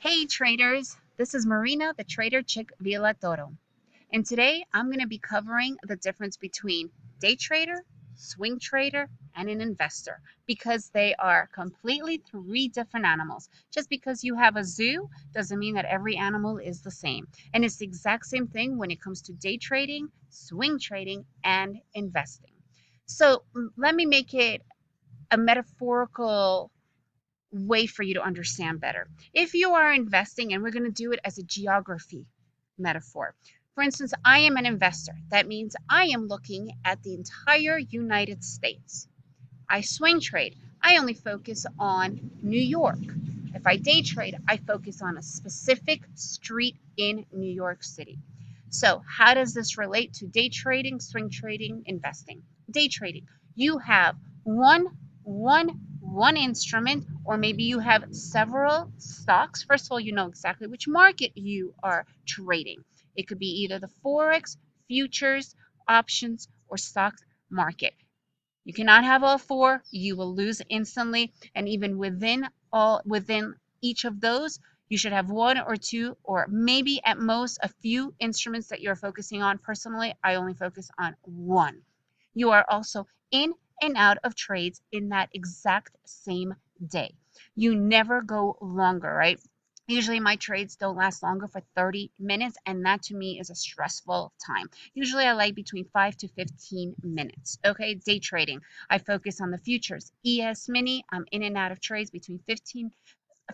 Hey traders, this is Marina, the trader chick Villatoro. And today I'm going to be covering the difference between day trader, swing trader, and an investor because they are completely three different animals. Just because you have a zoo doesn't mean that every animal is the same. And it's the exact same thing when it comes to day trading, swing trading, and investing. So let me make it a metaphorical way for you to understand better. If you are investing, and we're going to do it as a geography metaphor. For instance, I am an investor. That means I am looking at the entire United States. I swing trade. I only focus on New York. If I day trade, I focus on a specific street in New York City. So, how does this relate to day trading, swing trading, investing? Day trading, you have one one one instrument or maybe you have several stocks. First of all you know exactly which market you are trading. It could be either the forex futures options or stock market. You cannot have all four. You will lose instantly. And even within all within each of those you should have one or two or maybe at most a few instruments that you're focusing on. Personally i only focus on one. You are also in and out of trades in that exact same day. You never go longer, right? Usually my trades don't last longer for 30 minutes and that to me is a stressful time. Usually I like between 5 to 15 minutes. Okay, day trading. I focus on the futures. ES mini, I'm in and out of trades between 15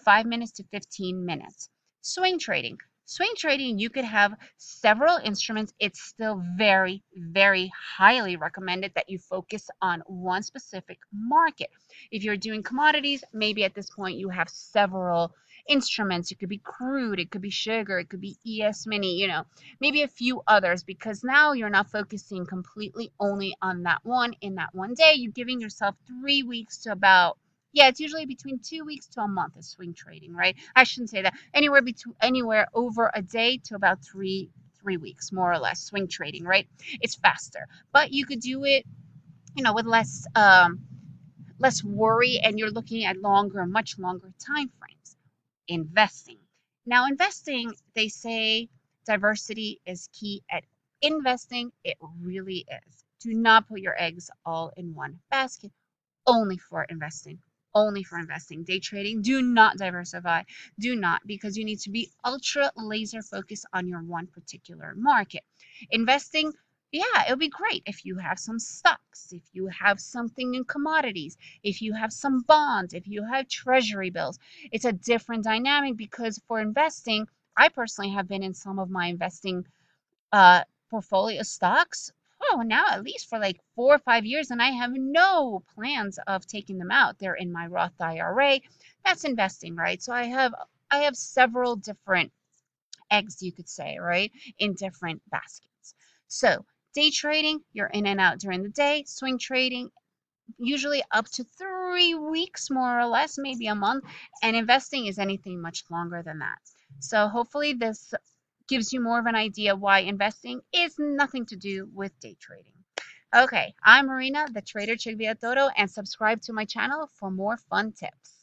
5 minutes to 15 minutes. Swing trading. Swing trading, you could have several instruments. It's still very, very highly recommended that you focus on one specific market. If you're doing commodities, maybe at this point you have several instruments. It could be crude, it could be sugar, it could be ES mini, you know, maybe a few others because now you're not focusing completely only on that one in that one day. You're giving yourself three weeks to about yeah, it's usually between two weeks to a month of swing trading, right? I shouldn't say that. Anywhere between anywhere over a day to about three three weeks, more or less, swing trading, right? It's faster, but you could do it, you know, with less um, less worry, and you're looking at longer, much longer time frames. Investing. Now, investing, they say diversity is key at investing. It really is. Do not put your eggs all in one basket only for investing only for investing. Day trading, do not diversify. Do not, because you need to be ultra laser focused on your one particular market. Investing, yeah, it'll be great if you have some stocks, if you have something in commodities, if you have some bonds, if you have treasury bills. It's a different dynamic because for investing, I personally have been in some of my investing uh, portfolio stocks oh, now at least for like four or five years, and I have no plans of taking them out. They're in my Roth IRA. That's investing, right? So I have I have several different eggs, you could say, right, in different baskets. So day trading, you're in and out during the day. Swing trading, usually up to three weeks, more or less, maybe a month. And investing is anything much longer than that. So hopefully this gives you more of an idea why investing is nothing to do with day trading. Okay, I'm Marina, the Trader Chick Toro, and subscribe to my channel for more fun tips.